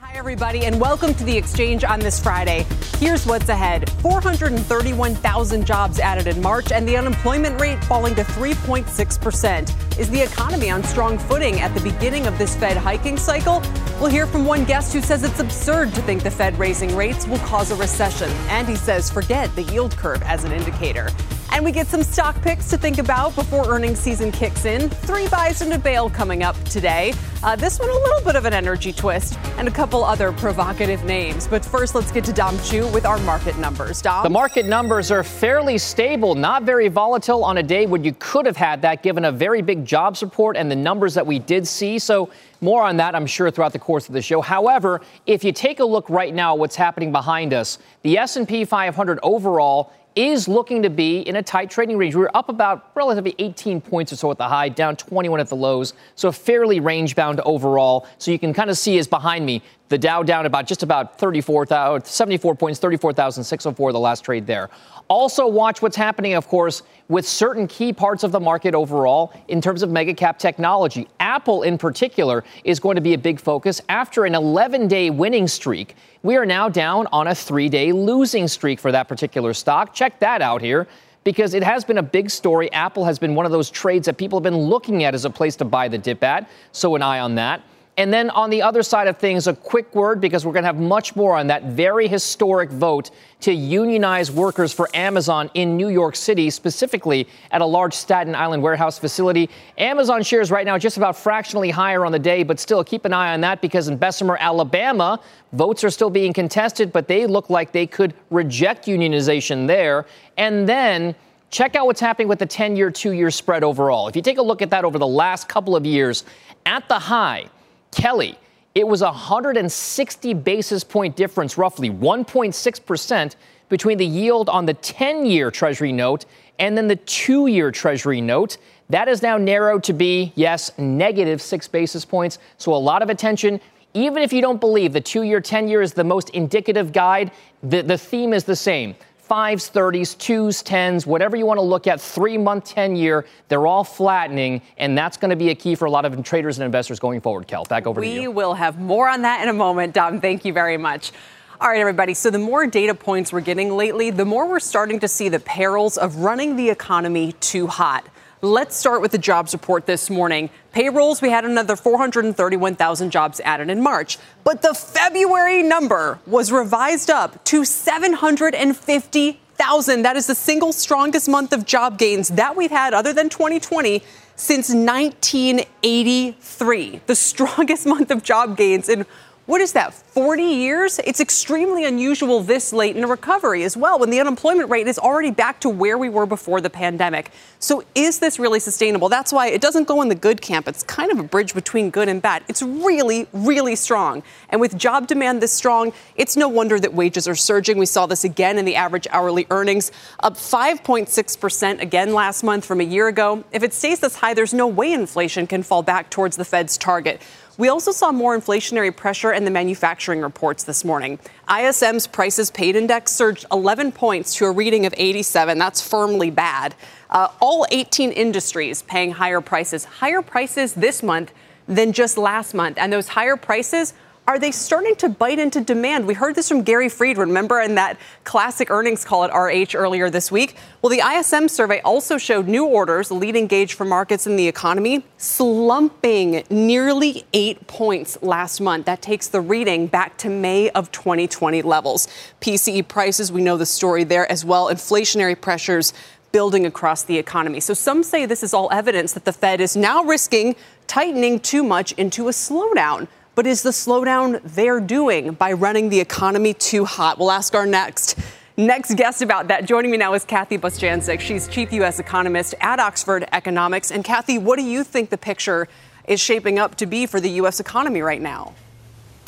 Hi, everybody, and welcome to the exchange on this Friday. Here's what's ahead 431,000 jobs added in March, and the unemployment rate falling to 3.6%. Is the economy on strong footing at the beginning of this Fed hiking cycle? We'll hear from one guest who says it's absurd to think the Fed raising rates will cause a recession. And he says forget the yield curve as an indicator. And we get some stock picks to think about before earnings season kicks in. Three buys into bail coming up today. Uh, this one a little bit of an energy twist, and a couple other provocative names. But first, let's get to Dom Chu with our market numbers. Dom? The market numbers are fairly stable, not very volatile on a day when you could have had that given a very big jobs report and the numbers that we did see. So more on that, I'm sure, throughout the course of the show. However, if you take a look right now, what's happening behind us, the S&P 500 overall is looking to be in a tight trading range. We are up about relatively 18 points or so at the high, down 21 at the lows, so fairly range bound overall. So you can kind of see is behind me the Dow down about just about 34, 74 points, 34,604 the last trade there. Also, watch what's happening, of course, with certain key parts of the market overall in terms of mega cap technology. Apple, in particular, is going to be a big focus. After an 11 day winning streak, we are now down on a three day losing streak for that particular stock. Check that out here because it has been a big story. Apple has been one of those trades that people have been looking at as a place to buy the dip at. So, an eye on that. And then on the other side of things, a quick word because we're going to have much more on that very historic vote to unionize workers for Amazon in New York City, specifically at a large Staten Island warehouse facility. Amazon shares right now just about fractionally higher on the day, but still keep an eye on that because in Bessemer, Alabama, votes are still being contested, but they look like they could reject unionization there. And then check out what's happening with the 10 year, two year spread overall. If you take a look at that over the last couple of years, at the high, Kelly, it was a 160 basis point difference, roughly 1.6% between the yield on the 10 year Treasury note and then the two year Treasury note. That is now narrowed to be, yes, negative six basis points. So a lot of attention. Even if you don't believe the two year, 10 year is the most indicative guide, the, the theme is the same fives, 30s, twos, tens, whatever you want to look at, three month, 10 year, they're all flattening. And that's going to be a key for a lot of traders and investors going forward. Kel, back over we to you. We will have more on that in a moment, Dom. Thank you very much. All right, everybody. So, the more data points we're getting lately, the more we're starting to see the perils of running the economy too hot. Let's start with the jobs report this morning. Payrolls, we had another 431,000 jobs added in March, but the February number was revised up to 750,000. That is the single strongest month of job gains that we've had other than 2020 since 1983. The strongest month of job gains in what is that, 40 years? It's extremely unusual this late in a recovery as well, when the unemployment rate is already back to where we were before the pandemic. So, is this really sustainable? That's why it doesn't go in the good camp. It's kind of a bridge between good and bad. It's really, really strong. And with job demand this strong, it's no wonder that wages are surging. We saw this again in the average hourly earnings, up 5.6% again last month from a year ago. If it stays this high, there's no way inflation can fall back towards the Fed's target. We also saw more inflationary pressure in the manufacturing reports this morning. ISM's prices paid index surged 11 points to a reading of 87. That's firmly bad. Uh, all 18 industries paying higher prices, higher prices this month than just last month. And those higher prices are they starting to bite into demand? We heard this from Gary Friedman, remember, in that classic earnings call at RH earlier this week. Well, the ISM survey also showed new orders, the leading gauge for markets in the economy, slumping nearly eight points last month. That takes the reading back to May of 2020 levels. PCE prices, we know the story there as well. Inflationary pressures building across the economy. So some say this is all evidence that the Fed is now risking tightening too much into a slowdown. But is the slowdown they're doing by running the economy too hot? We'll ask our next. Next guest about that. Joining me now is Kathy Bostjancic. She's chief U.S. economist at Oxford Economics. And Kathy, what do you think the picture is shaping up to be for the U.S. economy right now.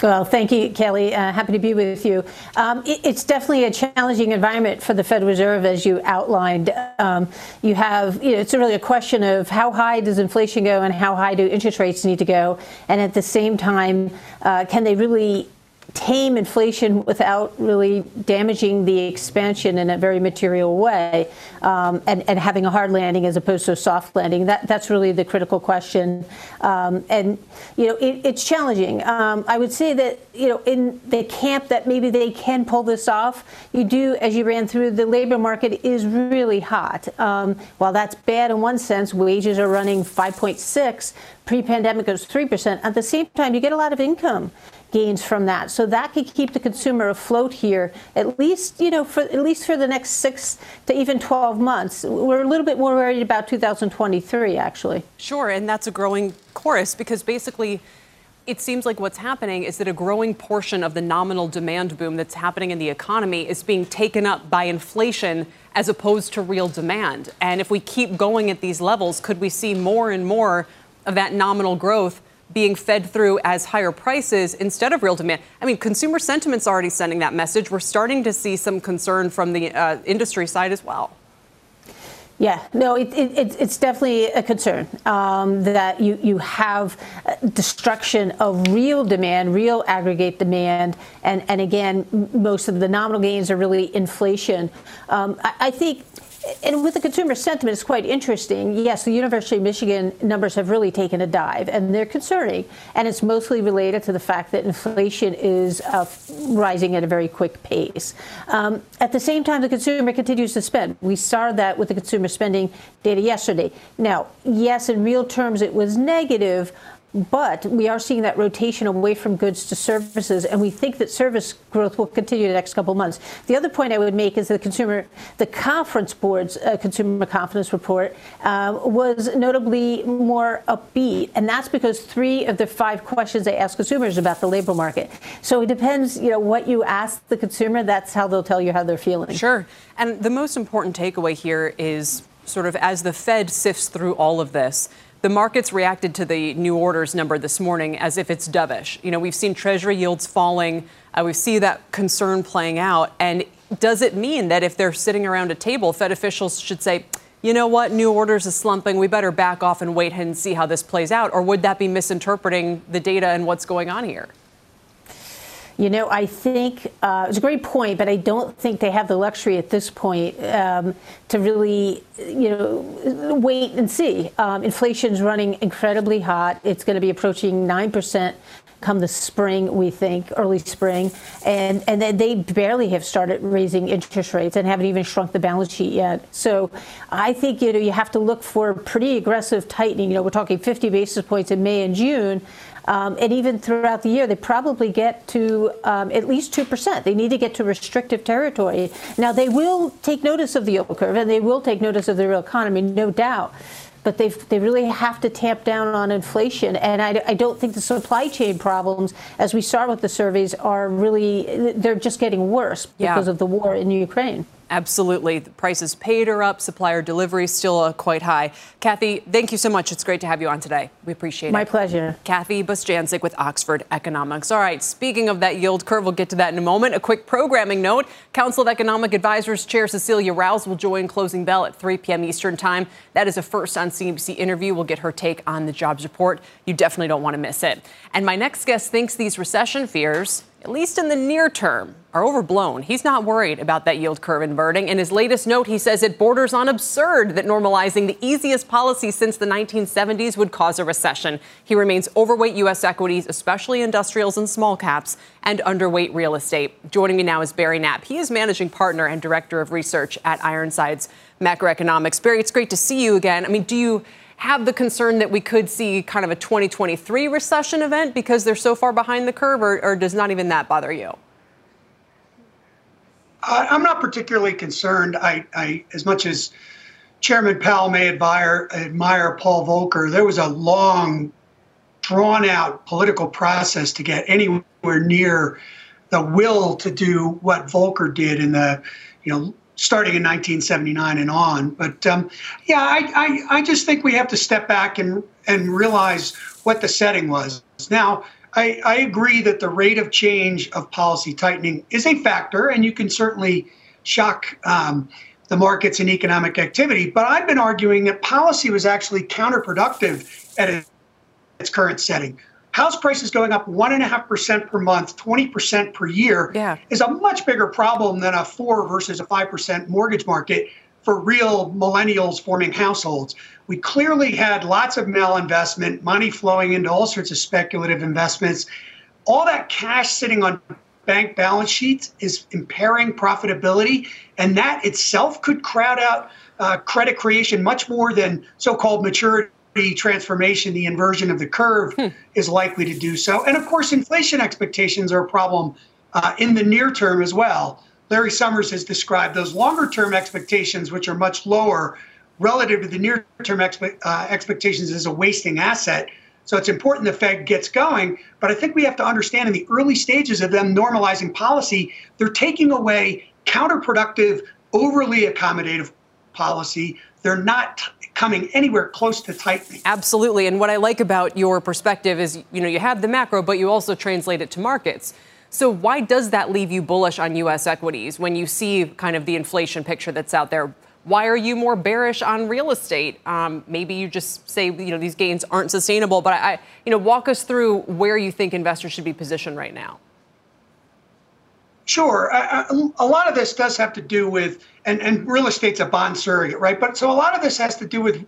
Well, thank you, Kelly. Uh, happy to be with you. Um, it, it's definitely a challenging environment for the Federal Reserve, as you outlined. Um, you have, you know, it's really a question of how high does inflation go and how high do interest rates need to go, and at the same time, uh, can they really tame inflation without really damaging the expansion in a very material way um, and, and, having a hard landing as opposed to a soft landing. That, that's really the critical question. Um, and, you know, it, it's challenging. Um, I would say that, you know, in the camp that maybe they can pull this off, you do, as you ran through, the labor market is really hot. Um, while that's bad in one sense, wages are running 5.6, pre-pandemic was 3%. At the same time, you get a lot of income gains from that. So that could keep the consumer afloat here, at least, you know, for at least for the next six to even 12 months. We're a little bit more worried about 2023, actually. Sure, and that's a growing chorus because basically it seems like what's happening is that a growing portion of the nominal demand boom that's happening in the economy is being taken up by inflation as opposed to real demand. And if we keep going at these levels, could we see more and more of that nominal growth being fed through as higher prices instead of real demand. I mean, consumer sentiment's already sending that message. We're starting to see some concern from the uh, industry side as well. Yeah, no, it, it, it's definitely a concern um, that you, you have destruction of real demand, real aggregate demand, and, and again, most of the nominal gains are really inflation. Um, I, I think and with the consumer sentiment, it's quite interesting. Yes, the University of Michigan numbers have really taken a dive, and they're concerning. And it's mostly related to the fact that inflation is uh, rising at a very quick pace. Um, at the same time, the consumer continues to spend. We saw that with the consumer spending data yesterday. Now, yes, in real terms, it was negative, but we are seeing that rotation away from goods to services, and we think that service growth will continue the next couple of months. The other point I would make is the consumer, the conference board's uh, consumer confidence report uh, was notably more upbeat, and that's because three of the five questions they asked consumers about the labor market. So it depends, you know, what you ask the consumer. That's how they'll tell you how they're feeling. Sure, and the most important takeaway here is sort of as the Fed sifts through all of this the markets reacted to the new orders number this morning as if it's dovish. You know, we've seen Treasury yields falling. Uh, we see that concern playing out. And does it mean that if they're sitting around a table, Fed officials should say, you know what, new orders is slumping. We better back off and wait and see how this plays out? Or would that be misinterpreting the data and what's going on here? You know, I think uh, it's a great point, but I don't think they have the luxury at this point um, to really, you know, wait and see. Um, inflation's running incredibly hot. It's going to be approaching 9% come the spring, we think, early spring. And, and then they barely have started raising interest rates and haven't even shrunk the balance sheet yet. So I think, you know, you have to look for pretty aggressive tightening. You know, we're talking 50 basis points in May and June. Um, and even throughout the year, they probably get to um, at least 2%. They need to get to restrictive territory. Now, they will take notice of the yield curve and they will take notice of the real economy, no doubt. But they they really have to tamp down on inflation, and I, I don't think the supply chain problems, as we saw with the surveys, are really they're just getting worse because yeah. of the war in Ukraine. Absolutely. The prices paid are up. Supplier delivery still uh, quite high. Kathy, thank you so much. It's great to have you on today. We appreciate My it. My pleasure. Kathy Bostjancic with Oxford Economics. All right, speaking of that yield curve, we'll get to that in a moment. A quick programming note Council of Economic Advisors Chair Cecilia Rouse will join closing bell at 3 p.m. Eastern Time. That is a first on CNBC interview. We'll get her take on the jobs report. You definitely don't want to miss it. And my next guest thinks these recession fears at least in the near term, are overblown. He's not worried about that yield curve inverting. In his latest note, he says it borders on absurd that normalizing the easiest policy since the 1970s would cause a recession. He remains overweight U.S. equities, especially industrials and small caps, and underweight real estate. Joining me now is Barry Knapp. He is managing partner and director of research at Ironsides Macroeconomics. Barry, it's great to see you again. I mean, do you have the concern that we could see kind of a 2023 recession event because they're so far behind the curve, or, or does not even that bother you? I'm not particularly concerned. I, I, as much as Chairman Powell may admire, admire Paul Volcker, there was a long, drawn out political process to get anywhere near the will to do what Volcker did in the, you know, starting in 1979 and on. But um, yeah, I, I, I, just think we have to step back and and realize what the setting was. Now, I, I agree that the rate of change of policy tightening is a factor, and you can certainly shock um, the markets and economic activity. But I've been arguing that policy was actually counterproductive at its current setting. House prices going up one and a half percent per month, 20% per year yeah. is a much bigger problem than a four versus a five percent mortgage market for real millennials forming households. We clearly had lots of malinvestment, money flowing into all sorts of speculative investments. All that cash sitting on bank balance sheets is impairing profitability, and that itself could crowd out uh, credit creation much more than so called maturity transformation, the inversion of the curve, hmm. is likely to do so. And of course, inflation expectations are a problem uh, in the near term as well. Larry Summers has described those longer term expectations, which are much lower relative to the near term expe- uh, expectations, as a wasting asset. So it's important the Fed gets going. But I think we have to understand in the early stages of them normalizing policy, they're taking away counterproductive, overly accommodative policy. They're not coming anywhere close to tightening. Absolutely. And what I like about your perspective is, you know, you have the macro, but you also translate it to markets. So why does that leave you bullish on U.S. equities when you see kind of the inflation picture that's out there? Why are you more bearish on real estate? Um, maybe you just say you know these gains aren't sustainable, but I, you know, walk us through where you think investors should be positioned right now. Sure, I, I, a lot of this does have to do with, and, and real estate's a bond surrogate, right? But so a lot of this has to do with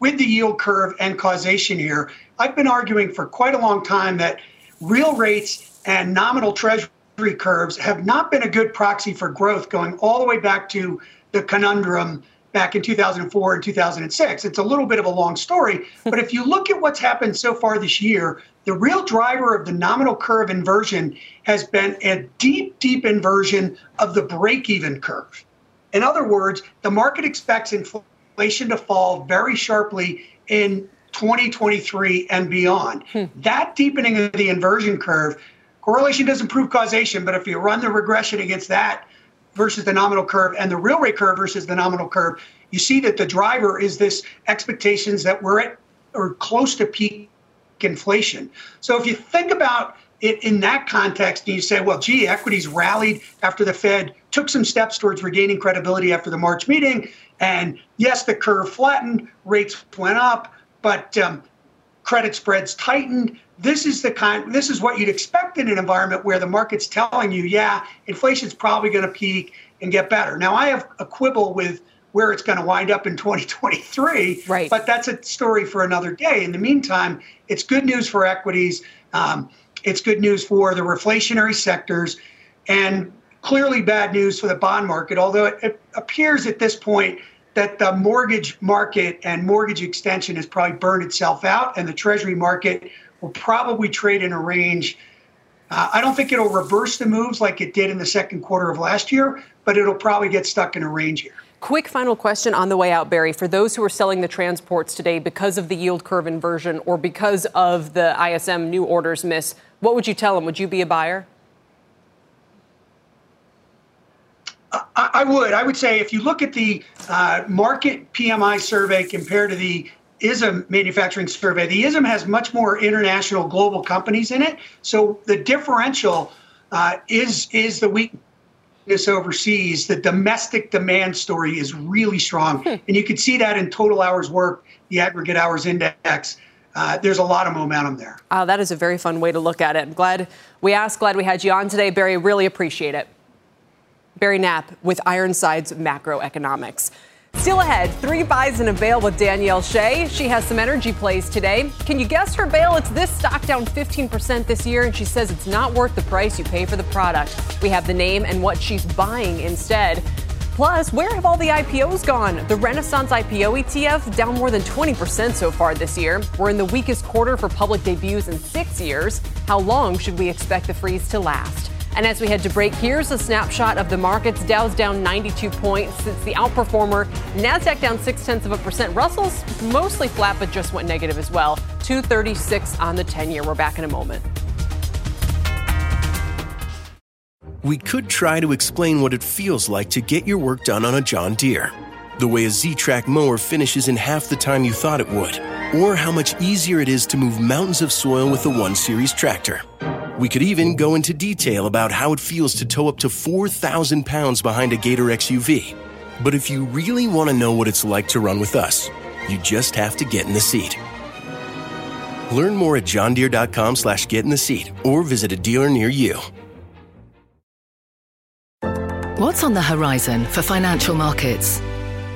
with the yield curve and causation here. I've been arguing for quite a long time that real rates and nominal treasury curves have not been a good proxy for growth going all the way back to the conundrum back in 2004 and 2006. It's a little bit of a long story, but if you look at what's happened so far this year, the real driver of the nominal curve inversion has been a deep, deep inversion of the break even curve. In other words, the market expects inflation to fall very sharply in 2023 and beyond. Hmm. That deepening of the inversion curve Correlation doesn't prove causation, but if you run the regression against that versus the nominal curve and the real rate curve versus the nominal curve, you see that the driver is this expectations that we're at or close to peak inflation. So if you think about it in that context and you say, well, gee, equities rallied after the Fed took some steps towards regaining credibility after the March meeting. And yes, the curve flattened, rates went up, but um, credit spreads tightened this is the kind this is what you'd expect in an environment where the market's telling you yeah inflation's probably going to peak and get better now i have a quibble with where it's going to wind up in 2023 right but that's a story for another day in the meantime it's good news for equities um, it's good news for the reflationary sectors and clearly bad news for the bond market although it, it appears at this point that the mortgage market and mortgage extension has probably burned itself out and the treasury market will probably trade in a range. Uh, I don't think it'll reverse the moves like it did in the second quarter of last year, but it'll probably get stuck in a range here. Quick final question on the way out, Barry. For those who are selling the transports today because of the yield curve inversion or because of the ISM new orders miss, what would you tell them? Would you be a buyer? I, would. I would say if you look at the uh, market PMI survey compared to the ISM manufacturing survey. The ISM has much more international global companies in it. So the differential uh, is is the weakness overseas. The domestic demand story is really strong. Hmm. And you can see that in total hours worked, the aggregate hours index. Uh, there's a lot of momentum there. Oh, that is a very fun way to look at it. I'm glad we asked, glad we had you on today, Barry. Really appreciate it. Barry Knapp with Ironsides Macroeconomics. Still ahead, three buys in a bail with Danielle Shay. She has some energy plays today. Can you guess her bail? It's this stock down 15% this year, and she says it's not worth the price you pay for the product. We have the name and what she's buying instead. Plus, where have all the IPOs gone? The Renaissance IPO ETF down more than 20% so far this year. We're in the weakest quarter for public debuts in six years. How long should we expect the freeze to last? And as we head to break, here's a snapshot of the markets. Dow's down 92 points. It's the outperformer. NASDAQ down six tenths of a percent. Russell's mostly flat, but just went negative as well. 236 on the 10 year. We're back in a moment. We could try to explain what it feels like to get your work done on a John Deere. The way a Z Trak mower finishes in half the time you thought it would or how much easier it is to move mountains of soil with the 1 Series tractor. We could even go into detail about how it feels to tow up to 4,000 pounds behind a Gator XUV. But if you really want to know what it's like to run with us, you just have to get in the seat. Learn more at johndeere.com slash get in the seat or visit a dealer near you. What's on the horizon for financial markets?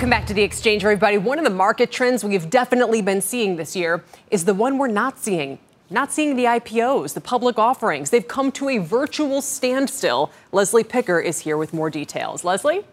Welcome back to the exchange, everybody. One of the market trends we've definitely been seeing this year is the one we're not seeing. Not seeing the IPOs, the public offerings. They've come to a virtual standstill. Leslie Picker is here with more details. Leslie?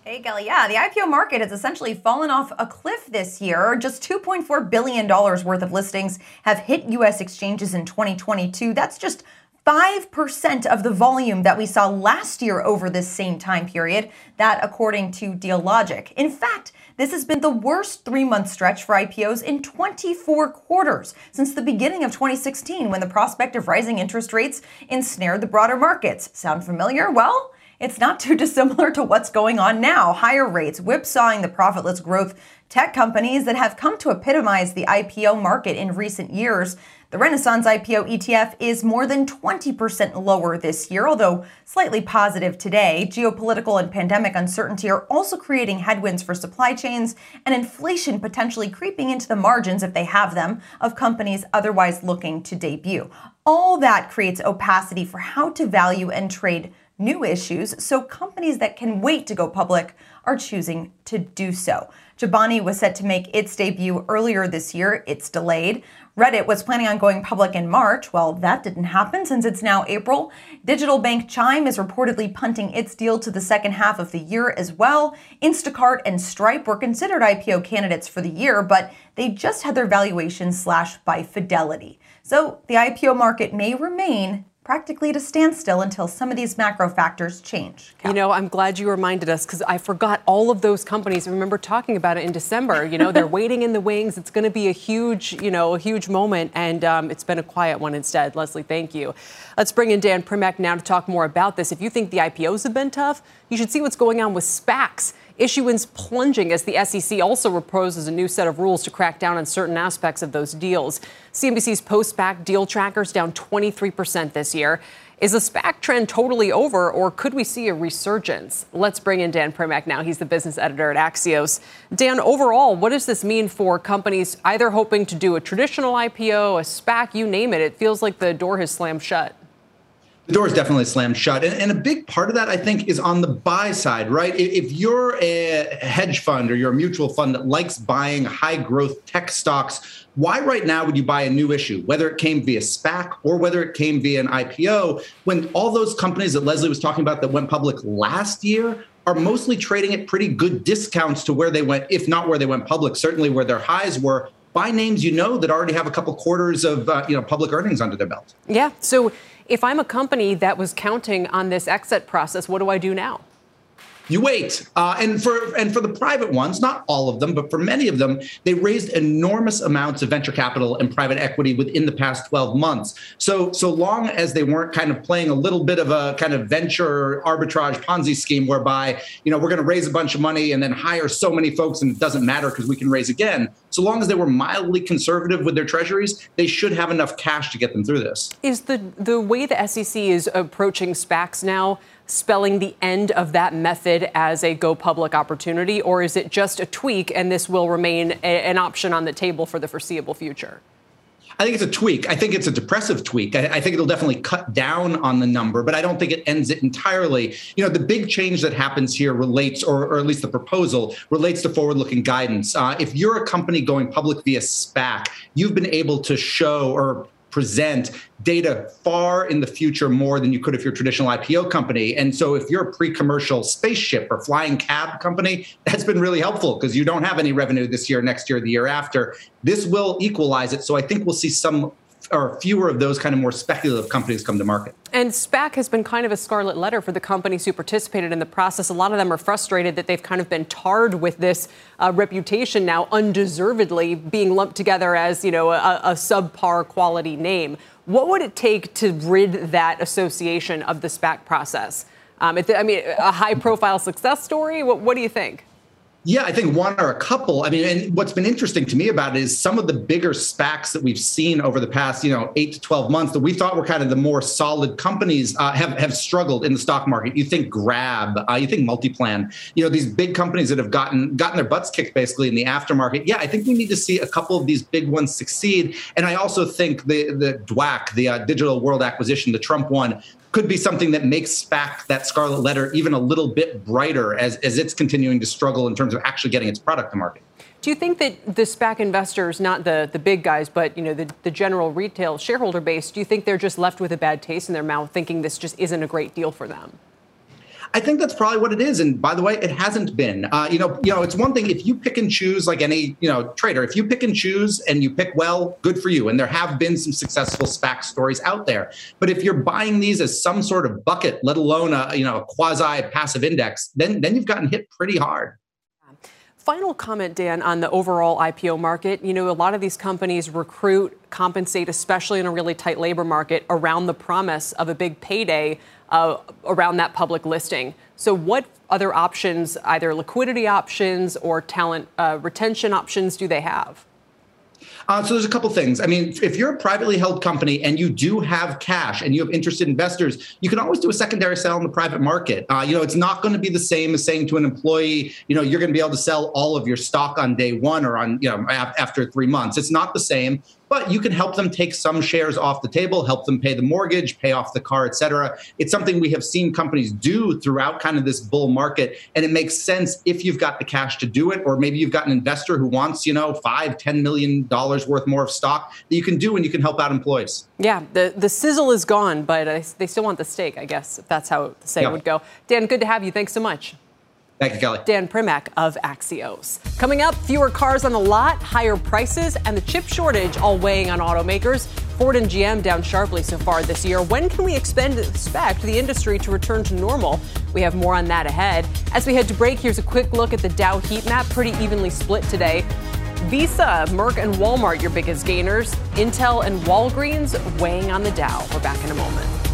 Hey, Kelly. Yeah, the IPO market has essentially fallen off a cliff this year. Just $2.4 billion worth of listings have hit U.S. exchanges in 2022. That's just 5% of the volume that we saw last year over this same time period, that according to Dealogic. In fact, this has been the worst three month stretch for IPOs in 24 quarters since the beginning of 2016 when the prospect of rising interest rates ensnared the broader markets. Sound familiar? Well, it's not too dissimilar to what's going on now. Higher rates, whipsawing the profitless growth tech companies that have come to epitomize the IPO market in recent years. The Renaissance IPO ETF is more than 20% lower this year, although slightly positive today. Geopolitical and pandemic uncertainty are also creating headwinds for supply chains and inflation potentially creeping into the margins, if they have them, of companies otherwise looking to debut. All that creates opacity for how to value and trade new issues, so companies that can wait to go public are choosing to do so. Chobani was set to make its debut earlier this year. It's delayed. Reddit was planning on going public in March. Well, that didn't happen since it's now April. Digital bank Chime is reportedly punting its deal to the second half of the year as well. Instacart and Stripe were considered IPO candidates for the year, but they just had their valuations slashed by Fidelity. So the IPO market may remain practically to standstill until some of these macro factors change. You know, I'm glad you reminded us because I forgot all of those companies. I remember talking about it in December. You know, they're waiting in the wings. It's going to be a huge, you know, a huge moment, and um, it's been a quiet one instead. Leslie, thank you. Let's bring in Dan Primack now to talk more about this. If you think the IPOs have been tough, you should see what's going on with SPACs issuance plunging as the SEC also proposes a new set of rules to crack down on certain aspects of those deals. CNBC's post SPAC deal trackers down 23% this year. Is the SPAC trend totally over, or could we see a resurgence? Let's bring in Dan Primack now. He's the business editor at Axios. Dan, overall, what does this mean for companies either hoping to do a traditional IPO, a SPAC, you name it? It feels like the door has slammed shut the door is definitely slammed shut. And, and, a big part of that, I think, is on the buy side, right? If you're a hedge fund or you're a mutual fund that likes buying high growth tech stocks, why right now would you buy a new issue, whether it came via SPAC or whether it came via an IPO, when all those companies that Leslie was talking about that went public last year are mostly trading at pretty good discounts to where they went, if not where they went public, certainly where their highs were. Buy names you know that already have a couple quarters of uh, you know public earnings under their belt. Yeah. So if I'm a company that was counting on this exit process, what do I do now? You wait. Uh, and for and for the private ones not all of them but for many of them they raised enormous amounts of venture capital and private equity within the past 12 months. So so long as they weren't kind of playing a little bit of a kind of venture arbitrage ponzi scheme whereby you know we're going to raise a bunch of money and then hire so many folks and it doesn't matter because we can raise again so long as they were mildly conservative with their treasuries they should have enough cash to get them through this. Is the the way the sec is approaching spacs now spelling the end of that method as a go public opportunity, or is it just a tweak and this will remain a, an option on the table for the foreseeable future? I think it's a tweak. I think it's a depressive tweak. I, I, think it'll definitely cut down on the number, but I don't think it ends it entirely. You know, the big change that happens here relates, or, or at least the proposal relates to forward looking guidance. Uh, if you're a company going public via SPAC, you've been able to show or present data far in the future more than you could if you're a traditional IPO company. And so if you're a pre-commercial spaceship or flying cab company, that's been really helpful because you don't have any revenue this year, next year, the year after. This will equalize it. So I think we'll see some or fewer of those kind of more speculative companies come to market. And SPAC has been kind of a scarlet letter for the companies who participated in the process. A lot of them are frustrated that they've kind of been tarred with this uh, reputation now, undeservedly being lumped together as, you know, a, a subpar quality name. What would it take to rid that association of the SPAC process? Um, I mean, a high profile success story? What, what do you think? Yeah, I think one or a couple. I mean, and what's been interesting to me about it is some of the bigger SPACs that we've seen over the past, you know, eight to twelve months that we thought were kind of the more solid companies uh, have have struggled in the stock market. You think Grab, uh, you think Multiplan, you know, these big companies that have gotten gotten their butts kicked basically in the aftermarket. Yeah, I think we need to see a couple of these big ones succeed. And I also think the the DWAC, the uh, Digital World Acquisition, the Trump one, could be something that makes SPAC that scarlet letter even a little bit brighter as, as it's continuing to struggle in terms of actually getting its product to market. Do you think that the SPAC investors, not the, the big guys, but you know the, the general retail shareholder base, do you think they're just left with a bad taste in their mouth, thinking this just isn't a great deal for them? I think that's probably what it is. And by the way, it hasn't been. Uh, you know, you know, it's one thing if you pick and choose like any you know trader. If you pick and choose and you pick well, good for you. And there have been some successful SPAC stories out there. But if you're buying these as some sort of bucket, let alone a you know quasi passive index, then then you've gotten hit pretty hard. Final comment, Dan, on the overall IPO market. You know, a lot of these companies recruit, compensate, especially in a really tight labor market, around the promise of a big payday uh, around that public listing. So, what other options, either liquidity options or talent uh, retention options, do they have? Uh, so there's a couple things. I mean, if you're a privately held company and you do have cash and you have interested investors, you can always do a secondary sale in the private market. Uh, you know, it's not going to be the same as saying to an employee, you know, you're going to be able to sell all of your stock on day one or on, you know, after three months. It's not the same but you can help them take some shares off the table, help them pay the mortgage, pay off the car, et cetera. It's something we have seen companies do throughout kind of this bull market. And it makes sense if you've got the cash to do it, or maybe you've got an investor who wants, you know, five, ten million dollars worth more of stock that you can do and you can help out employees. Yeah, the, the sizzle is gone, but they still want the steak, I guess, if that's how the say would go. Dan, good to have you. Thanks so much. Thank you, Kelly. Dan Primack of Axios. Coming up, fewer cars on the lot, higher prices, and the chip shortage all weighing on automakers. Ford and GM down sharply so far this year. When can we expect the industry to return to normal? We have more on that ahead. As we head to break, here's a quick look at the Dow heat map, pretty evenly split today. Visa, Merck, and Walmart, your biggest gainers. Intel and Walgreens weighing on the Dow. We're back in a moment.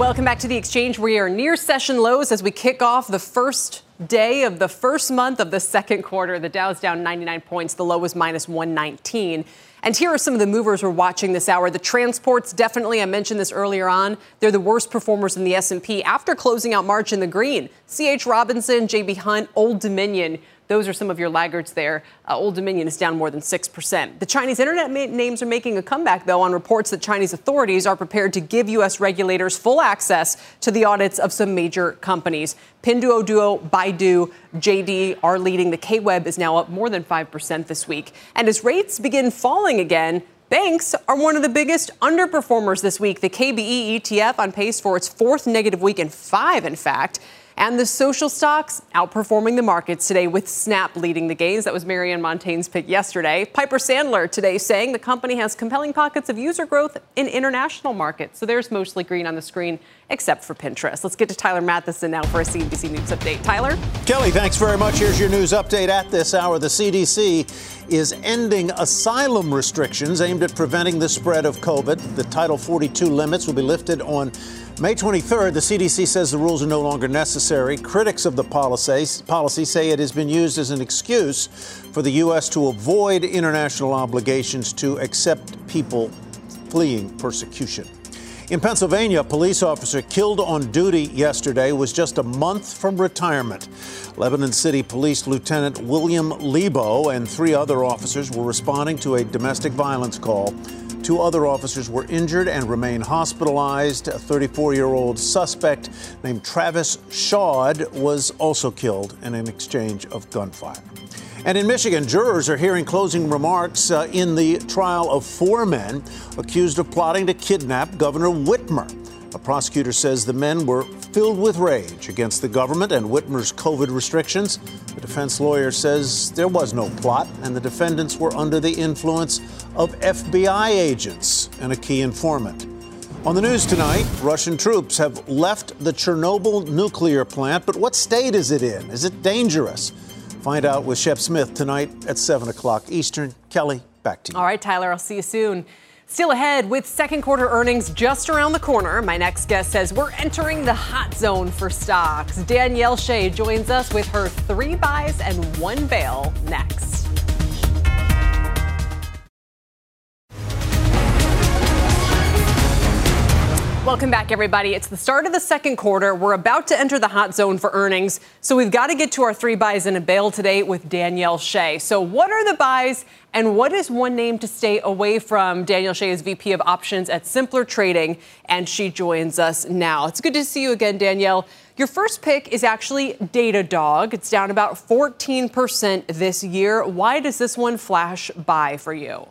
Welcome back to the exchange. We are near session lows as we kick off the first day of the first month of the second quarter. The Dow's down 99 points. The low was minus 119. And here are some of the movers we're watching this hour. The transports definitely, I mentioned this earlier on, they're the worst performers in the S&P after closing out March in the green. CH Robinson, JB Hunt, Old Dominion those are some of your laggards there. Uh, Old Dominion is down more than 6%. The Chinese internet ma- names are making a comeback, though, on reports that Chinese authorities are prepared to give U.S. regulators full access to the audits of some major companies. Pinduoduo, Baidu, JD are leading. The K-Web is now up more than 5% this week. And as rates begin falling again, Banks are one of the biggest underperformers this week. The KBE ETF on pace for its fourth negative week in five, in fact. And the social stocks outperforming the markets today with Snap leading the gains. That was Marianne Montagne's pick yesterday. Piper Sandler today saying the company has compelling pockets of user growth in international markets. So there's mostly green on the screen, except for Pinterest. Let's get to Tyler Mathisen now for a CNBC News update. Tyler? Kelly, thanks very much. Here's your news update at this hour. The CDC is ending asylum restrictions aimed at preventing the spread of COVID. The Title 42 limits will be lifted on May 23rd, the CDC says the rules are no longer necessary. Critics of the policy, policy say it has been used as an excuse for the U.S. to avoid international obligations to accept people fleeing persecution. In Pennsylvania, a police officer killed on duty yesterday was just a month from retirement. Lebanon City Police Lieutenant William Lebo and three other officers were responding to a domestic violence call. Two other officers were injured and remain hospitalized. A 34 year old suspect named Travis Shawd was also killed in an exchange of gunfire. And in Michigan, jurors are hearing closing remarks uh, in the trial of four men accused of plotting to kidnap Governor Whitmer. A prosecutor says the men were filled with rage against the government and Whitmer's COVID restrictions. The defense lawyer says there was no plot and the defendants were under the influence of FBI agents and a key informant. On the news tonight, Russian troops have left the Chernobyl nuclear plant, but what state is it in? Is it dangerous? Find out with Shep Smith tonight at 7 o'clock Eastern. Kelly, back to you. All right, Tyler, I'll see you soon. Still ahead with second quarter earnings just around the corner. My next guest says we're entering the hot zone for stocks. Danielle Shay joins us with her three buys and one bail next. Welcome back, everybody. It's the start of the second quarter. We're about to enter the hot zone for earnings. So we've got to get to our three buys and a bail today with Danielle Shay. So, what are the buys and what is one name to stay away from? Danielle Shay is VP of Options at Simpler Trading, and she joins us now. It's good to see you again, Danielle. Your first pick is actually Datadog. It's down about 14% this year. Why does this one flash buy for you?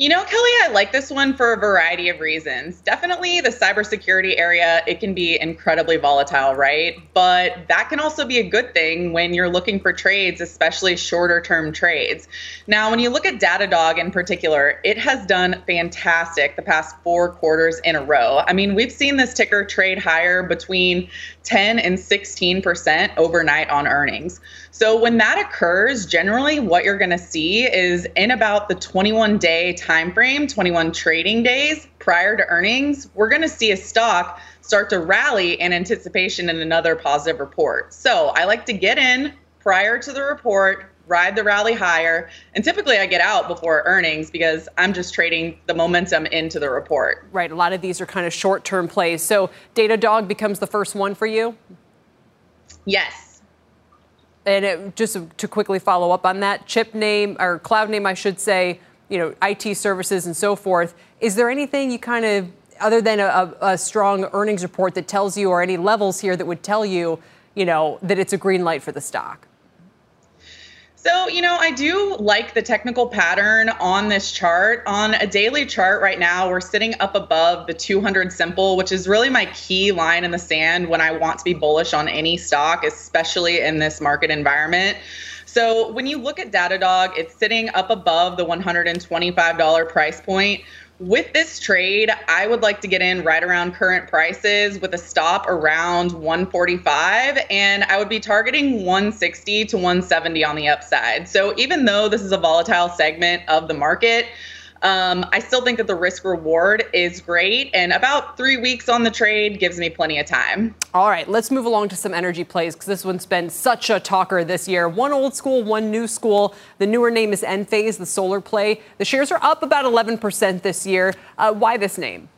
You know, Kelly, I like this one for a variety of reasons. Definitely the cybersecurity area, it can be incredibly volatile, right? But that can also be a good thing when you're looking for trades, especially shorter term trades. Now, when you look at Datadog in particular, it has done fantastic the past four quarters in a row. I mean, we've seen this ticker trade higher between 10 and 16% overnight on earnings. So when that occurs, generally what you're going to see is in about the 21 day time frame, 21 trading days prior to earnings, we're going to see a stock start to rally in anticipation in another positive report. So I like to get in prior to the report, ride the rally higher. And typically I get out before earnings because I'm just trading the momentum into the report. Right. A lot of these are kind of short term plays. So Datadog becomes the first one for you? Yes. And it, just to quickly follow up on that, chip name or cloud name, I should say, you know, IT services and so forth. Is there anything you kind of, other than a, a strong earnings report that tells you, or any levels here that would tell you, you know, that it's a green light for the stock? So, you know, I do like the technical pattern on this chart. On a daily chart right now, we're sitting up above the 200 simple, which is really my key line in the sand when I want to be bullish on any stock, especially in this market environment. So, when you look at Datadog, it's sitting up above the $125 price point with this trade, I would like to get in right around current prices with a stop around 145 and I would be targeting 160 to 170 on the upside. So even though this is a volatile segment of the market, um, I still think that the risk reward is great, and about three weeks on the trade gives me plenty of time. All right, let's move along to some energy plays because this one's been such a talker this year. One old school, one new school. The newer name is Enphase, the solar play. The shares are up about 11% this year. Uh, why this name?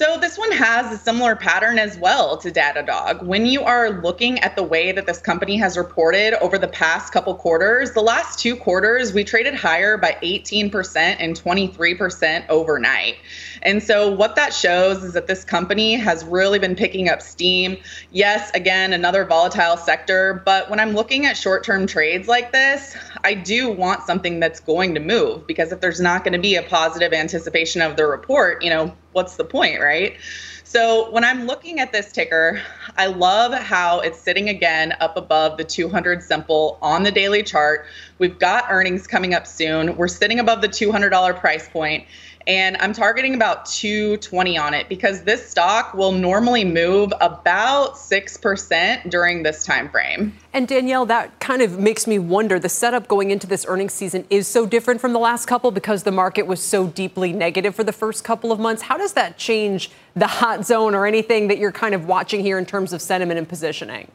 So this one has a similar pattern as well to Datadog. When you are looking at the way that this company has reported over the past couple quarters, the last two quarters we traded higher by 18% and 23% overnight. And so what that shows is that this company has really been picking up steam. Yes, again, another volatile sector, but when I'm looking at short-term trades like this, I do want something that's going to move because if there's not going to be a positive anticipation of the report, you know, what's the point, right? So when I'm looking at this ticker, I love how it's sitting again up above the 200 simple on the daily chart. We've got earnings coming up soon. We're sitting above the $200 price point and I'm targeting about 220 on it because this stock will normally move about 6% during this time frame. And Danielle, that kind of makes me wonder the setup going into this earnings season is so different from the last couple because the market was so deeply negative for the first couple of months. How does that change the hot zone or anything that you're kind of watching here in terms of sentiment and positioning?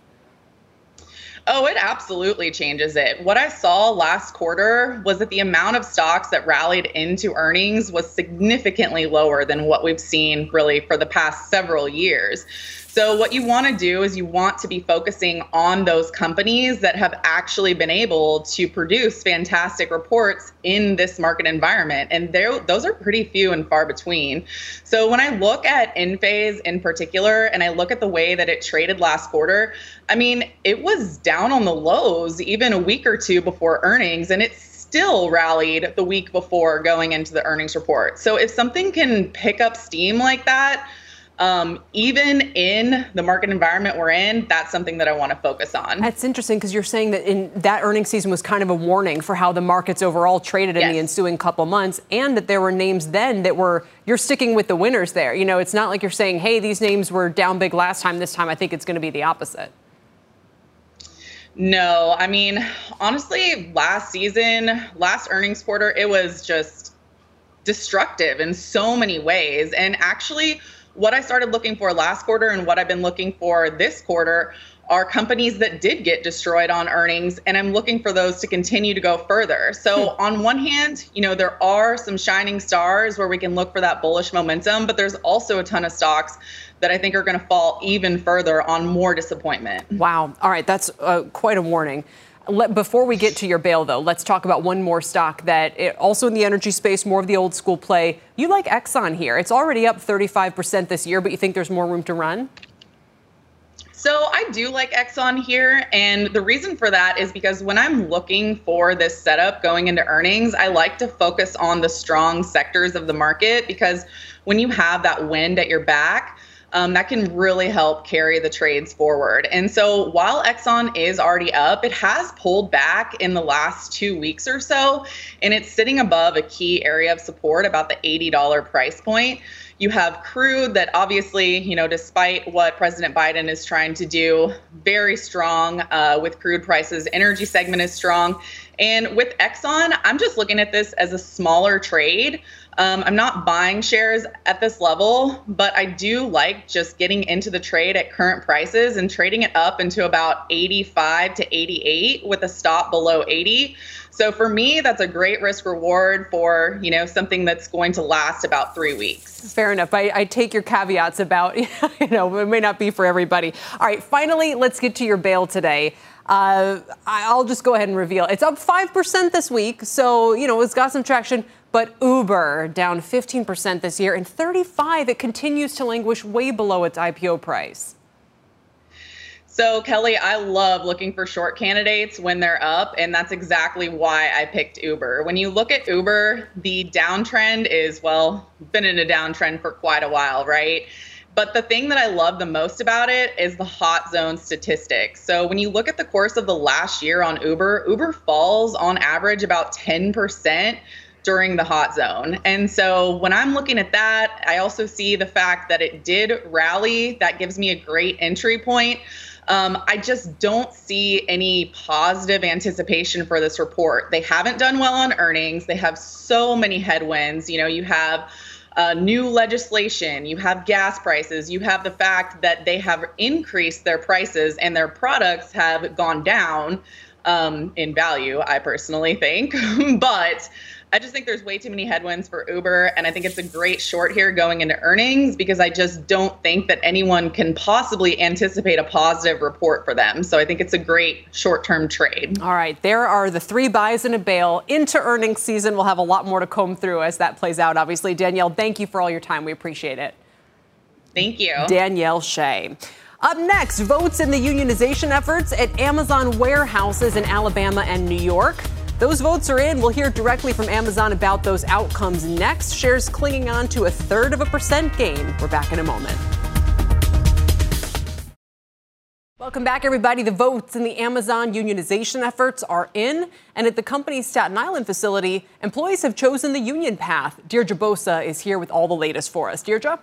Oh, it absolutely changes it. What I saw last quarter was that the amount of stocks that rallied into earnings was significantly lower than what we've seen really for the past several years. So, what you want to do is you want to be focusing on those companies that have actually been able to produce fantastic reports in this market environment. And those are pretty few and far between. So, when I look at Enphase in particular, and I look at the way that it traded last quarter, I mean, it was down on the lows even a week or two before earnings, and it's still rallied the week before going into the earnings report. So, if something can pick up steam like that, um, even in the market environment we're in, that's something that I want to focus on. That's interesting because you're saying that in that earnings season was kind of a warning for how the markets overall traded yes. in the ensuing couple months, and that there were names then that were you're sticking with the winners there. You know, it's not like you're saying, hey, these names were down big last time. This time, I think it's going to be the opposite. No, I mean, honestly, last season, last earnings quarter, it was just destructive in so many ways, and actually what I started looking for last quarter and what I've been looking for this quarter are companies that did get destroyed on earnings and I'm looking for those to continue to go further. So hmm. on one hand, you know, there are some shining stars where we can look for that bullish momentum, but there's also a ton of stocks that I think are going to fall even further on more disappointment. Wow. All right, that's uh, quite a warning. Before we get to your bail, though, let's talk about one more stock that it, also in the energy space, more of the old school play. You like Exxon here. It's already up 35% this year, but you think there's more room to run? So I do like Exxon here. And the reason for that is because when I'm looking for this setup going into earnings, I like to focus on the strong sectors of the market because when you have that wind at your back, um, that can really help carry the trades forward. And so while Exxon is already up, it has pulled back in the last two weeks or so, and it's sitting above a key area of support, about the $80 price point. You have crude that obviously, you know, despite what President Biden is trying to do, very strong uh, with crude prices. Energy segment is strong. And with Exxon, I'm just looking at this as a smaller trade. Um, I'm not buying shares at this level, but I do like just getting into the trade at current prices and trading it up into about 85 to 88 with a stop below 80. So for me, that's a great risk reward for you know something that's going to last about three weeks. Fair enough. I, I take your caveats about you know it may not be for everybody. All right, finally, let's get to your bail today. Uh, I'll just go ahead and reveal it's up 5% this week. So, you know, it's got some traction. But Uber down 15% this year and 35 it continues to languish way below its IPO price. So, Kelly, I love looking for short candidates when they're up, and that's exactly why I picked Uber. When you look at Uber, the downtrend is, well, been in a downtrend for quite a while, right? But the thing that I love the most about it is the hot zone statistics. So when you look at the course of the last year on Uber, Uber falls on average about 10% during the hot zone. And so when I'm looking at that, I also see the fact that it did rally. That gives me a great entry point. Um, I just don't see any positive anticipation for this report. They haven't done well on earnings. They have so many headwinds. You know, you have uh, new legislation, you have gas prices, you have the fact that they have increased their prices and their products have gone down um, in value, I personally think. but I just think there's way too many headwinds for Uber. And I think it's a great short here going into earnings because I just don't think that anyone can possibly anticipate a positive report for them. So I think it's a great short term trade. All right. There are the three buys and a bail into earnings season. We'll have a lot more to comb through as that plays out, obviously. Danielle, thank you for all your time. We appreciate it. Thank you. Danielle Shay. Up next, votes in the unionization efforts at Amazon warehouses in Alabama and New York. Those votes are in. We'll hear directly from Amazon about those outcomes next. Shares clinging on to a third of a percent gain. We're back in a moment. Welcome back, everybody. The votes in the Amazon unionization efforts are in. And at the company's Staten Island facility, employees have chosen the union path. Deirdre Bosa is here with all the latest for us. Deirdre?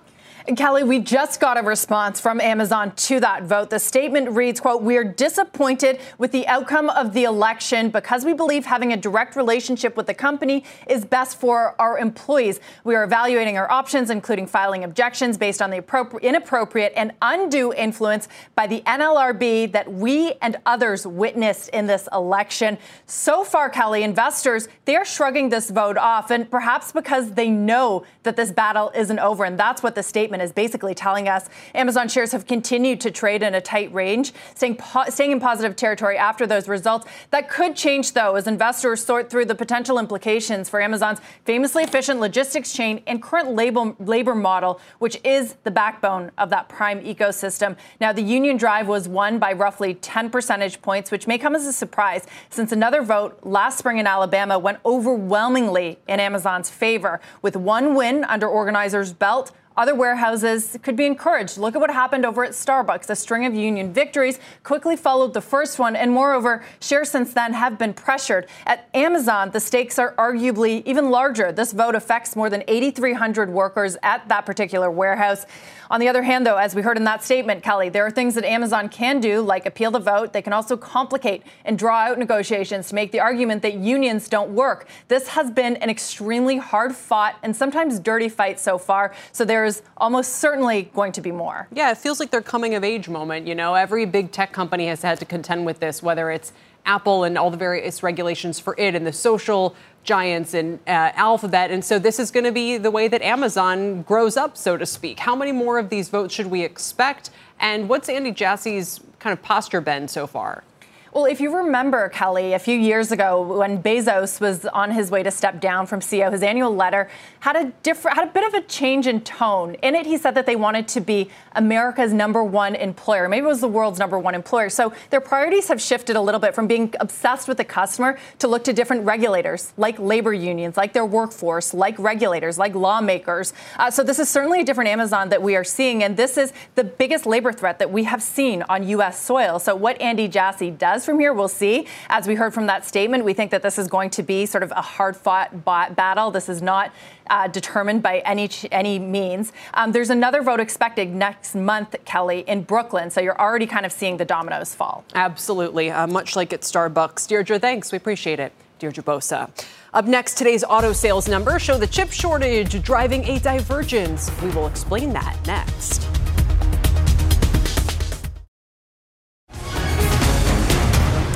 Kelly, we just got a response from Amazon to that vote. The statement reads, quote, "We are disappointed with the outcome of the election because we believe having a direct relationship with the company is best for our employees. We are evaluating our options, including filing objections based on the inappropriate and undue influence by the NLRB that we and others witnessed in this election." So far, Kelly, investors, they are shrugging this vote off, and perhaps because they know that this battle isn't over, and that's what the statement statement is basically telling us Amazon shares have continued to trade in a tight range, staying, po- staying in positive territory after those results. That could change, though, as investors sort through the potential implications for Amazon's famously efficient logistics chain and current labor, labor model, which is the backbone of that prime ecosystem. Now, the union drive was won by roughly 10 percentage points, which may come as a surprise since another vote last spring in Alabama went overwhelmingly in Amazon's favor, with one win under organizers' belt other warehouses could be encouraged. Look at what happened over at Starbucks. A string of union victories quickly followed the first one, and moreover, shares since then have been pressured. At Amazon, the stakes are arguably even larger. This vote affects more than 8,300 workers at that particular warehouse. On the other hand, though, as we heard in that statement, Kelly, there are things that Amazon can do, like appeal the vote. They can also complicate and draw out negotiations to make the argument that unions don't work. This has been an extremely hard fought and sometimes dirty fight so far. So there's almost certainly going to be more. Yeah, it feels like their coming of age moment. You know, every big tech company has had to contend with this, whether it's Apple and all the various regulations for it and the social giants and uh, Alphabet. And so this is going to be the way that Amazon grows up, so to speak. How many more of these votes should we expect? And what's Andy Jassy's kind of posture been so far? Well, if you remember, Kelly, a few years ago when Bezos was on his way to step down from CEO, his annual letter had a different, had a bit of a change in tone. In it, he said that they wanted to be America's number one employer. Maybe it was the world's number one employer. So their priorities have shifted a little bit from being obsessed with the customer to look to different regulators, like labor unions, like their workforce, like regulators, like lawmakers. Uh, so this is certainly a different Amazon that we are seeing, and this is the biggest labor threat that we have seen on U.S. soil. So what Andy Jassy does from here, we'll see. As we heard from that statement, we think that this is going to be sort of a hard fought battle. This is not uh, determined by any any means. Um, there's another vote expected next month, Kelly, in Brooklyn. So you're already kind of seeing the dominoes fall. Absolutely, uh, much like at Starbucks. Deirdre, thanks. We appreciate it. Deirdre Bosa. Up next, today's auto sales numbers show the chip shortage driving a divergence. We will explain that next.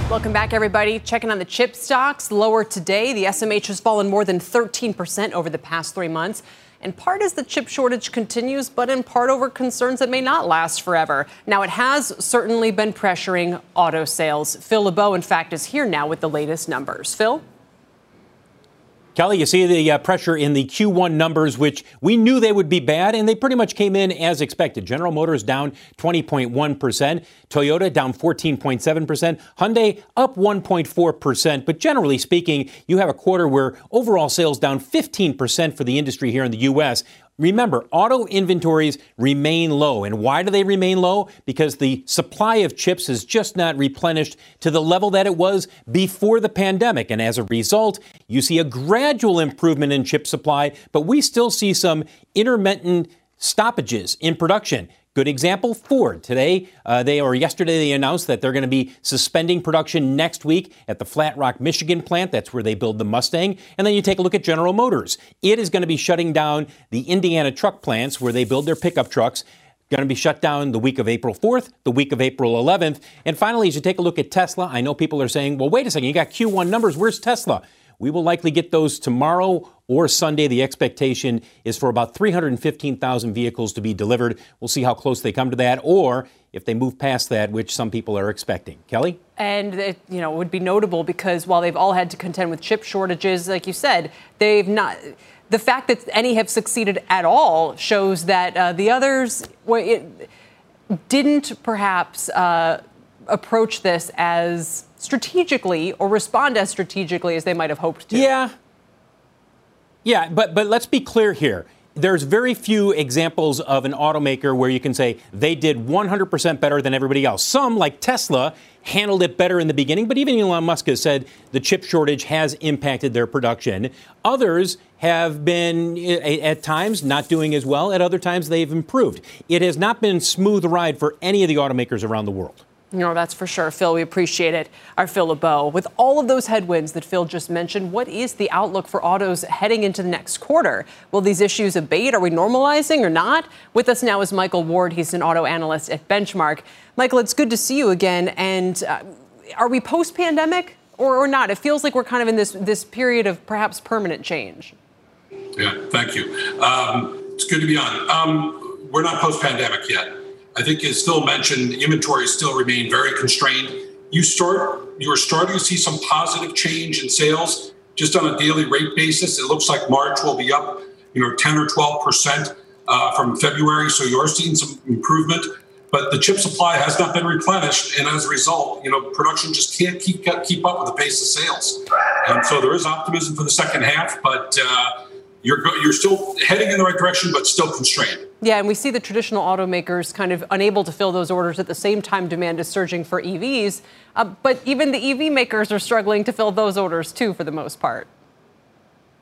Welcome back, everybody. Checking on the chip stocks. Lower today. The SMH has fallen more than 13% over the past three months. In part as the chip shortage continues, but in part over concerns that may not last forever. Now, it has certainly been pressuring auto sales. Phil LeBeau, in fact, is here now with the latest numbers. Phil? Kelly, you see the uh, pressure in the Q1 numbers, which we knew they would be bad, and they pretty much came in as expected. General Motors down 20.1%, Toyota down 14.7%, Hyundai up 1.4%. But generally speaking, you have a quarter where overall sales down 15% for the industry here in the U.S. Remember, auto inventories remain low. And why do they remain low? Because the supply of chips is just not replenished to the level that it was before the pandemic. And as a result, you see a gradual improvement in chip supply, but we still see some intermittent stoppages in production. Good example, Ford. Today, uh, they or yesterday, they announced that they're going to be suspending production next week at the Flat Rock, Michigan plant. That's where they build the Mustang. And then you take a look at General Motors. It is going to be shutting down the Indiana truck plants where they build their pickup trucks. Going to be shut down the week of April 4th, the week of April 11th. And finally, as you take a look at Tesla, I know people are saying, well, wait a second, you got Q1 numbers. Where's Tesla? We will likely get those tomorrow or Sunday. The expectation is for about 315,000 vehicles to be delivered. We'll see how close they come to that or if they move past that, which some people are expecting. Kelly? And it, you know, would be notable because while they've all had to contend with chip shortages, like you said, they've not. The fact that any have succeeded at all shows that uh, the others well, didn't perhaps uh, approach this as strategically or respond as strategically as they might have hoped to. Yeah. Yeah, but but let's be clear here. There's very few examples of an automaker where you can say they did 100% better than everybody else. Some, like Tesla, handled it better in the beginning, but even Elon Musk has said the chip shortage has impacted their production. Others have been, eh, eh, at times, not doing as well. At other times, they've improved. It has not been smooth ride for any of the automakers around the world. No, that's for sure. Phil, we appreciate it. Our Phil LeBeau. With all of those headwinds that Phil just mentioned, what is the outlook for autos heading into the next quarter? Will these issues abate? Are we normalizing or not? With us now is Michael Ward. He's an auto analyst at Benchmark. Michael, it's good to see you again. And uh, are we post pandemic or, or not? It feels like we're kind of in this, this period of perhaps permanent change. Yeah, thank you. Um, it's good to be on. Um, we're not post pandemic yet. I think as Phil mentioned, inventories still remain very constrained. You start, you're starting to see some positive change in sales just on a daily rate basis. It looks like March will be up, you know, 10 or 12 percent uh, from February. So you're seeing some improvement, but the chip supply has not been replenished, and as a result, you know, production just can't keep keep up with the pace of sales. And so there is optimism for the second half, but uh, you're you're still heading in the right direction, but still constrained. Yeah, and we see the traditional automakers kind of unable to fill those orders at the same time demand is surging for EVs. Uh, but even the EV makers are struggling to fill those orders too, for the most part.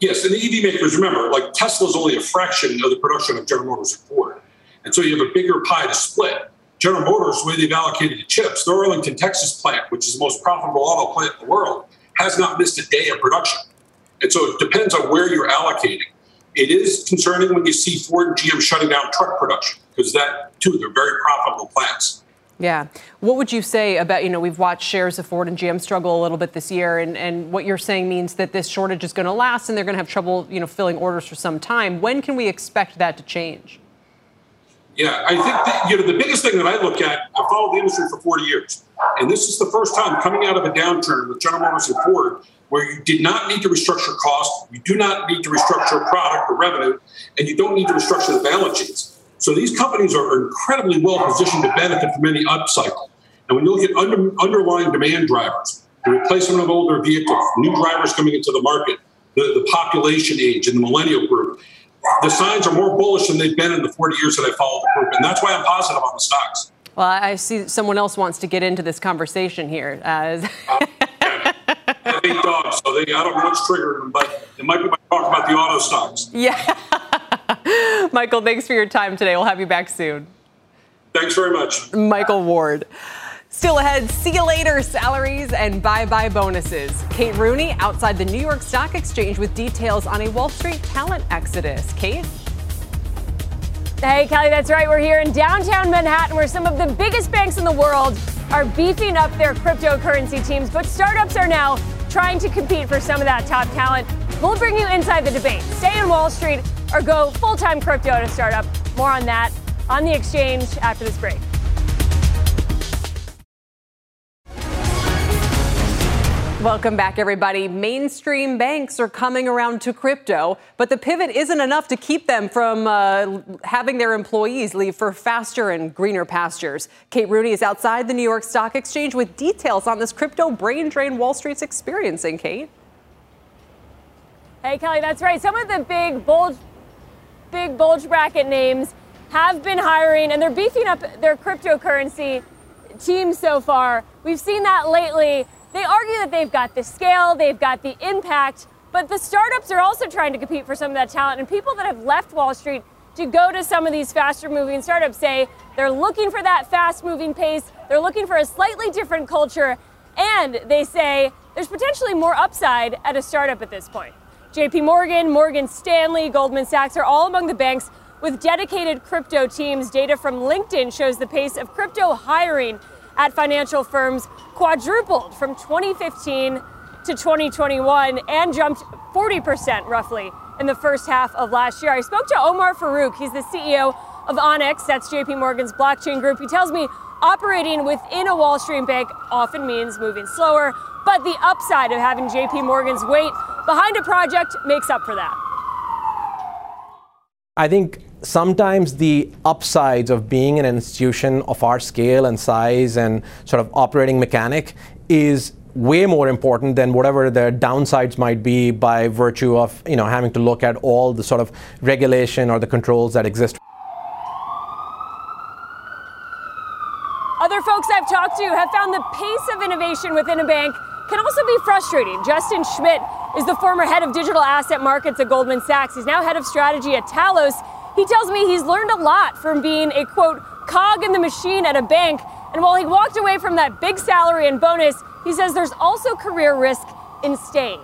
Yes, and the EV makers, remember, like Tesla is only a fraction of the production of General Motors and Ford. And so you have a bigger pie to split. General Motors, the way they've allocated the chips, their Arlington, Texas plant, which is the most profitable auto plant in the world, has not missed a day of production. And so it depends on where you're allocating. It is concerning when you see Ford and GM shutting down truck production because that, too, they're very profitable plants. Yeah. What would you say about, you know, we've watched shares of Ford and GM struggle a little bit this year, and, and what you're saying means that this shortage is going to last and they're going to have trouble, you know, filling orders for some time. When can we expect that to change? Yeah, I think that, you know, the biggest thing that I look at, I've followed the industry for 40 years, and this is the first time coming out of a downturn with General Motors and Ford where you did not need to restructure cost, you do not need to restructure product or revenue, and you don't need to restructure the balance sheets. So these companies are incredibly well positioned to benefit from any upcycle. And when you look at under, underlying demand drivers, the replacement of older vehicles, new drivers coming into the market, the, the population age and the millennial group, the signs are more bullish than they've been in the 40 years that I followed the group. And that's why I'm positive on the stocks. Well, I see someone else wants to get into this conversation here. Uh, dogs, so they, I don't know what's triggered them, but it might be by talking about the auto stocks. Yeah. Michael, thanks for your time today. We'll have you back soon. Thanks very much. Michael Ward. Still ahead, see you later salaries and bye bye bonuses. Kate Rooney outside the New York Stock Exchange with details on a Wall Street talent exodus. Kate? Hey, Kelly, that's right. We're here in downtown Manhattan where some of the biggest banks in the world are beefing up their cryptocurrency teams, but startups are now trying to compete for some of that top talent. We'll bring you inside the debate. Stay in Wall Street or go full time crypto at a startup. More on that on the exchange after this break. Welcome back, everybody. Mainstream banks are coming around to crypto, but the pivot isn't enough to keep them from uh, having their employees leave for faster and greener pastures. Kate Rooney is outside the New York Stock Exchange with details on this crypto brain drain Wall Street's experiencing. Kate? Hey, Kelly, that's right. Some of the big bulge, big bulge bracket names have been hiring, and they're beefing up their cryptocurrency teams so far. We've seen that lately they argue that they've got the scale, they've got the impact, but the startups are also trying to compete for some of that talent. And people that have left Wall Street to go to some of these faster moving startups say they're looking for that fast moving pace, they're looking for a slightly different culture, and they say there's potentially more upside at a startup at this point. JP Morgan, Morgan Stanley, Goldman Sachs are all among the banks with dedicated crypto teams. Data from LinkedIn shows the pace of crypto hiring at financial firms quadrupled from 2015 to 2021 and jumped 40% roughly in the first half of last year. I spoke to Umar Farooq. He's the CEO of Onyx, that's JP Morgan's blockchain group. He tells me operating within a Wall Street bank often means moving slower, but the upside of having JP Morgan's weight behind a project makes up for that. I think sometimes the upsides of being an institution of our scale and size and sort of operating mechanic is way more important than whatever the downsides might be by virtue of you know having to look at all the sort of regulation or the controls that exist. Other folks I've talked to have found the pace of innovation within a bank can also be frustrating. Justin Schmidt is the former head of digital asset markets at Goldman Sachs. He's now head of strategy at Talos. He tells me he's learned a lot from being a quote cog in the machine at a bank. And while he walked away from that big salary and bonus, he says there's also career risk in staying.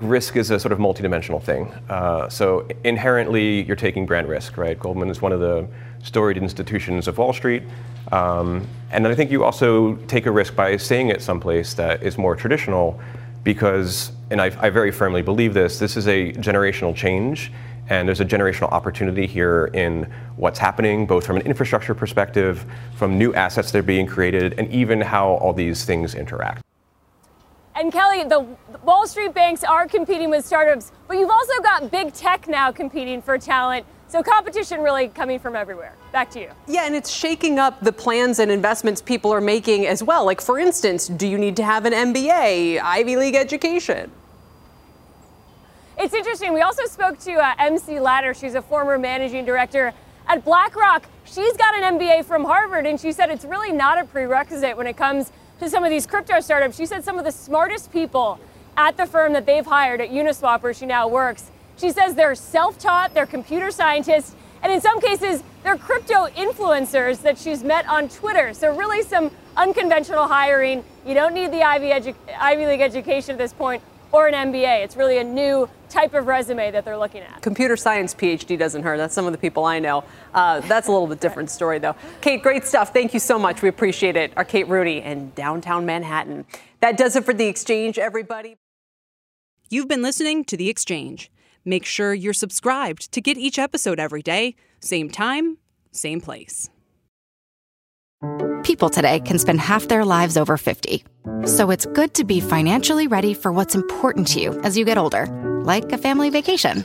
Risk is a sort of multidimensional thing. Uh, so inherently, you're taking brand risk, right? Goldman is one of the storied institutions of Wall Street. Um, and I think you also take a risk by staying at someplace that is more traditional because, and I, I very firmly believe this, this is a generational change. And there's a generational opportunity here in what's happening, both from an infrastructure perspective, from new assets that are being created, and even how all these things interact. And Kelly, the Wall Street banks are competing with startups, but you've also got big tech now competing for talent. So competition really coming from everywhere. Back to you. Yeah, and it's shaking up the plans and investments people are making as well. Like, for instance, do you need to have an MBA, Ivy League education? It's interesting. We also spoke to uh, MC Lader. She's a former managing director at BlackRock. She's got an MBA from Harvard, and she said it's really not a prerequisite when it comes to some of these crypto startups. She said some of the smartest people at the firm that they've hired at Uniswap, where she now works, she says they're self taught, they're computer scientists, and in some cases, they're crypto influencers that she's met on Twitter. So, really, some unconventional hiring. You don't need the Ivy, edu- Ivy League education at this point or an MBA. It's really a new type of resume that they're looking at. Computer science PhD doesn't hurt. That's some of the people I know. Uh, that's a little bit different story, though. Kate, great stuff. Thank you so much. We appreciate it. Our Kate Rooney in downtown Manhattan. That does it for The Exchange, everybody. You've been listening to The Exchange. Make sure you're subscribed to get each episode every day, same time, same place. People today can spend half their lives over 50. So it's good to be financially ready for what's important to you as you get older, like a family vacation.